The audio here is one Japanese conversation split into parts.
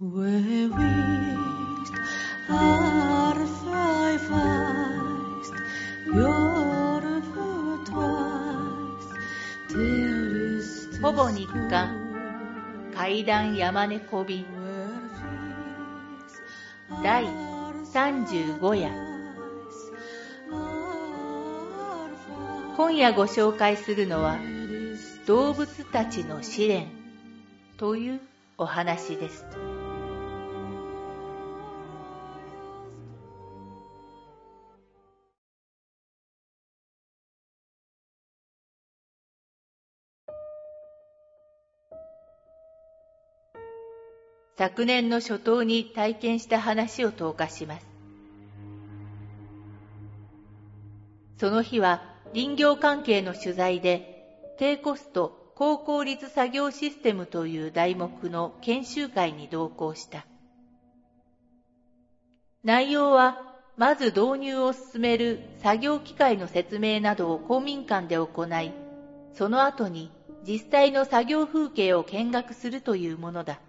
ほぼ日刊階段山猫便第35夜今夜ご紹介するのは動物たちの試練というお話です。昨年の初頭に体験した話を投下します。その日は林業関係の取材で低コスト高効率作業システムという題目の研修会に同行した。内容はまず導入を進める作業機械の説明などを公民館で行い、その後に実際の作業風景を見学するというものだ。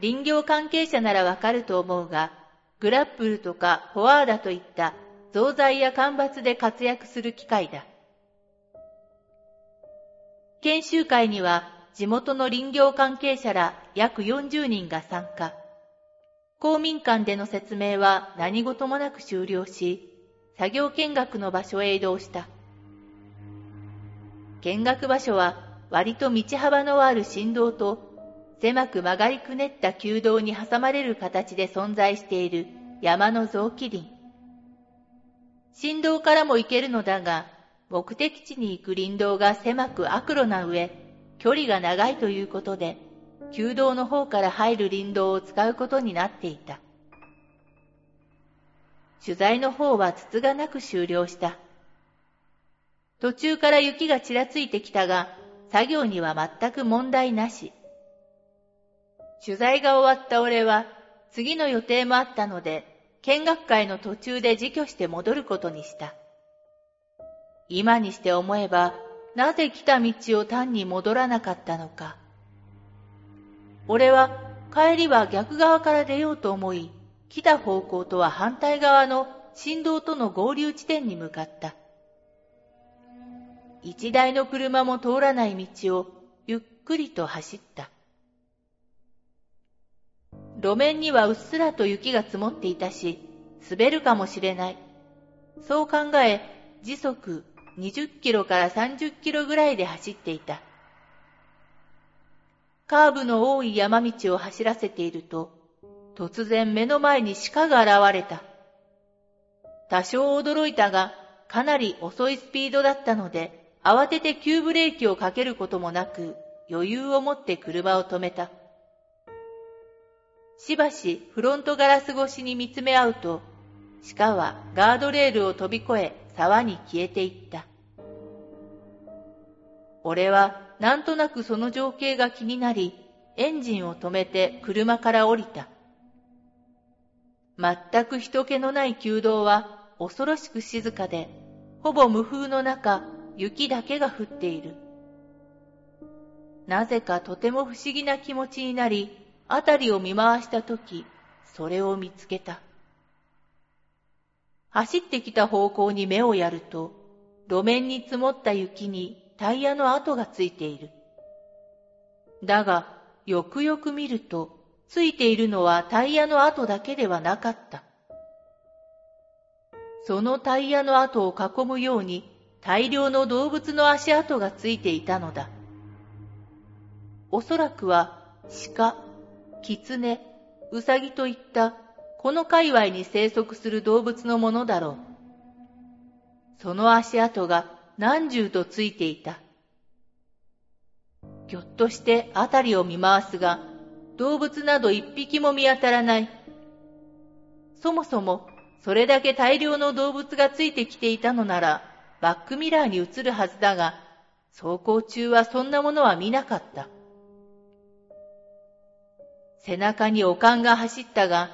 林業関係者ならわかると思うが、グラップルとかフォワーダといった造材や間伐で活躍する機械だ。研修会には地元の林業関係者ら約40人が参加。公民館での説明は何事もなく終了し、作業見学の場所へ移動した。見学場所は割と道幅のある振動と狭く曲がりくねった旧道に挟まれる形で存在している山の雑木林。振動からも行けるのだが、目的地に行く林道が狭く悪路な上、距離が長いということで、旧道の方から入る林道を使うことになっていた。取材の方は筒がなく終了した。途中から雪がちらついてきたが、作業には全く問題なし。取材が終わった俺は、次の予定もあったので、見学会の途中で自居して戻ることにした。今にして思えば、なぜ来た道を単に戻らなかったのか。俺は帰りは逆側から出ようと思い、来た方向とは反対側の振動との合流地点に向かった。一台の車も通らない道をゆっくりと走った。路面にはうっすらと雪が積もっていたし、滑るかもしれない。そう考え、時速20キロから30キロぐらいで走っていた。カーブの多い山道を走らせていると、突然目の前に鹿が現れた。多少驚いたが、かなり遅いスピードだったので、慌てて急ブレーキをかけることもなく、余裕を持って車を止めた。しばしフロントガラス越しに見つめ合うと、鹿はガードレールを飛び越え沢に消えていった。俺はなんとなくその情景が気になり、エンジンを止めて車から降りた。全く人気のない旧道は恐ろしく静かで、ほぼ無風の中、雪だけが降っている。なぜかとても不思議な気持ちになり、あたりを見回したとき、それを見つけた。走ってきた方向に目をやると、路面に積もった雪にタイヤの跡がついている。だが、よくよく見ると、ついているのはタイヤの跡だけではなかった。そのタイヤの跡を囲むように、大量の動物の足跡がついていたのだ。おそらくは鹿、キツネ、ウサギといったこの界隈に生息する動物のものだろう。その足跡が何重とついていた。ぎょっとしてあたりを見回すが、動物など一匹も見当たらない。そもそも、それだけ大量の動物がついてきていたのなら、バックミラーに映るはずだが、走行中はそんなものは見なかった。背中におかんが走ったが、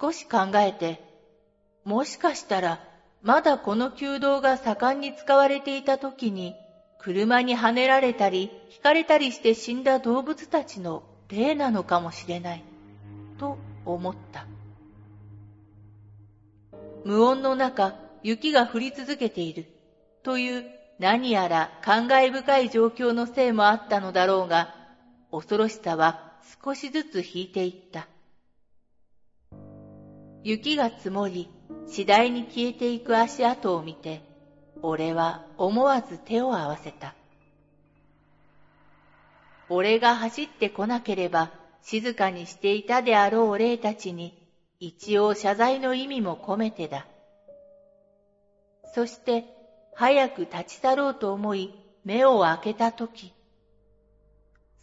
少し考えて、もしかしたら、まだこの弓道が盛んに使われていた時に、車にはねられたり、引かれたりして死んだ動物たちの霊なのかもしれない、と思った。無音の中、雪が降り続けている、という何やら感慨深い状況のせいもあったのだろうが、恐ろしさは少しずつ引いていった。雪が積もり、次第に消えていく足跡を見て、俺は思わず手を合わせた。俺が走ってこなければ静かにしていたであろう霊たちに一応謝罪の意味も込めてだ。そして早く立ち去ろうと思い目を開けたとき、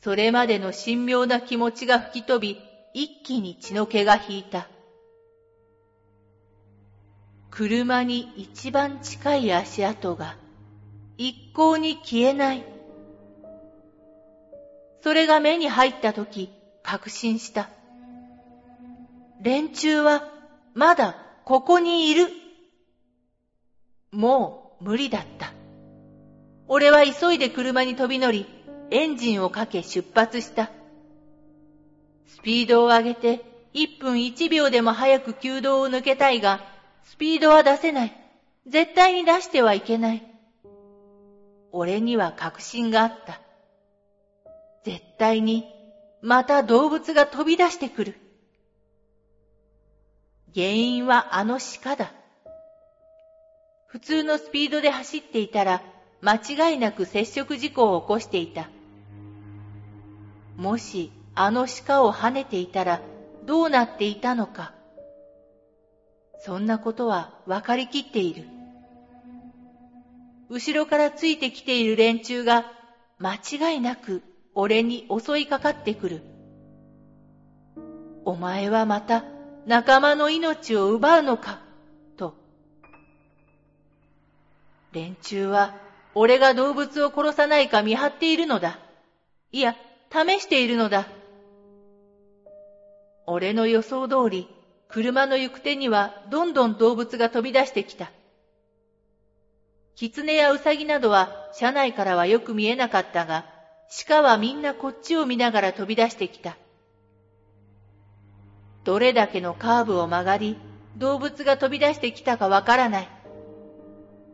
それまでの神妙な気持ちが吹き飛び、一気に血の気が引いた。車に一番近い足跡が一向に消えない。それが目に入ったとき、確信した。連中はまだここにいる。もう無理だった。俺は急いで車に飛び乗り、エンジンをかけ出発した。スピードを上げて1分1秒でも早く弓道を抜けたいが、スピードは出せない。絶対に出してはいけない。俺には確信があった。絶対にまた動物が飛び出してくる。原因はあの鹿だ。普通のスピードで走っていたら間違いなく接触事故を起こしていた。もしあの鹿を跳ねていたらどうなっていたのか。そんなことは分かりきっている。後ろからついてきている連中が間違いなく俺に襲いかかってくる。お前はまた仲間の命を奪うのか、と。連中は俺が動物を殺さないか見張っているのだ。いや、試しているのだ。俺の予想通り、車の行く手にはどんどん動物が飛び出してきた。狐やウサギなどは車内からはよく見えなかったが、鹿はみんなこっちを見ながら飛び出してきた。どれだけのカーブを曲がり、動物が飛び出してきたかわからない。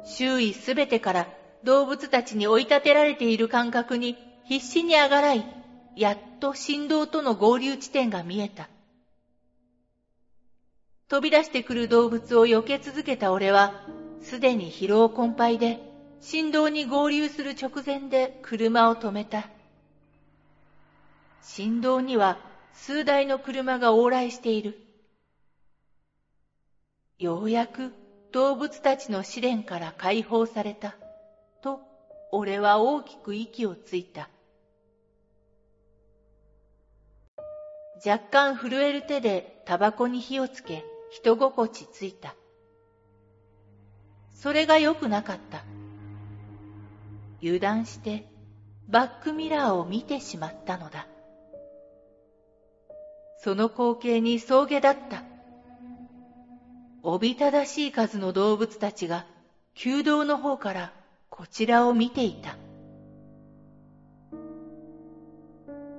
周囲すべてから動物たちに追い立てられている感覚に必死にあがらい、やっと振動との合流地点が見えた。飛び出してくる動物を避け続けた俺は、すでに疲労困憊で、振動に合流する直前で車を止めた。振動には数台の車が往来している。ようやく動物たちの試練から解放された。と、俺は大きく息をついた。若干震える手でタバコに火をつけ、人心地ついた。それが良くなかった。油断してバックミラーを見てしまったのだ。その光景に送迎だった。おびただしい数の動物たちが弓道の方からこちらを見ていた。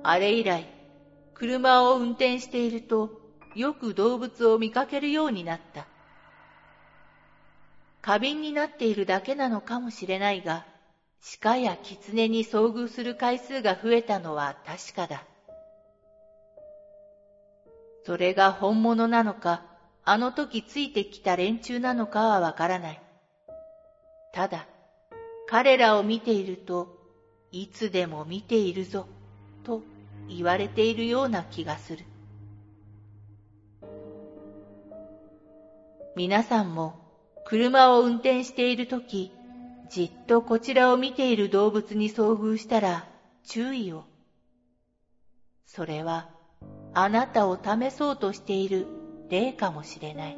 あれ以来、車を運転しているとよく動物を見かけるようになった。過敏になっているだけなのかもしれないが、鹿や狐に遭遇する回数が増えたのは確かだ。それが本物なのか、あの時ついてきた連中なのかはわからない。ただ、彼らを見ていると、いつでも見ているぞ、と言われているような気がする。皆さんも車を運転しているとき、じっとこちらを見ている動物に遭遇したら注意を。それはあなたを試そうとしている例かもしれない。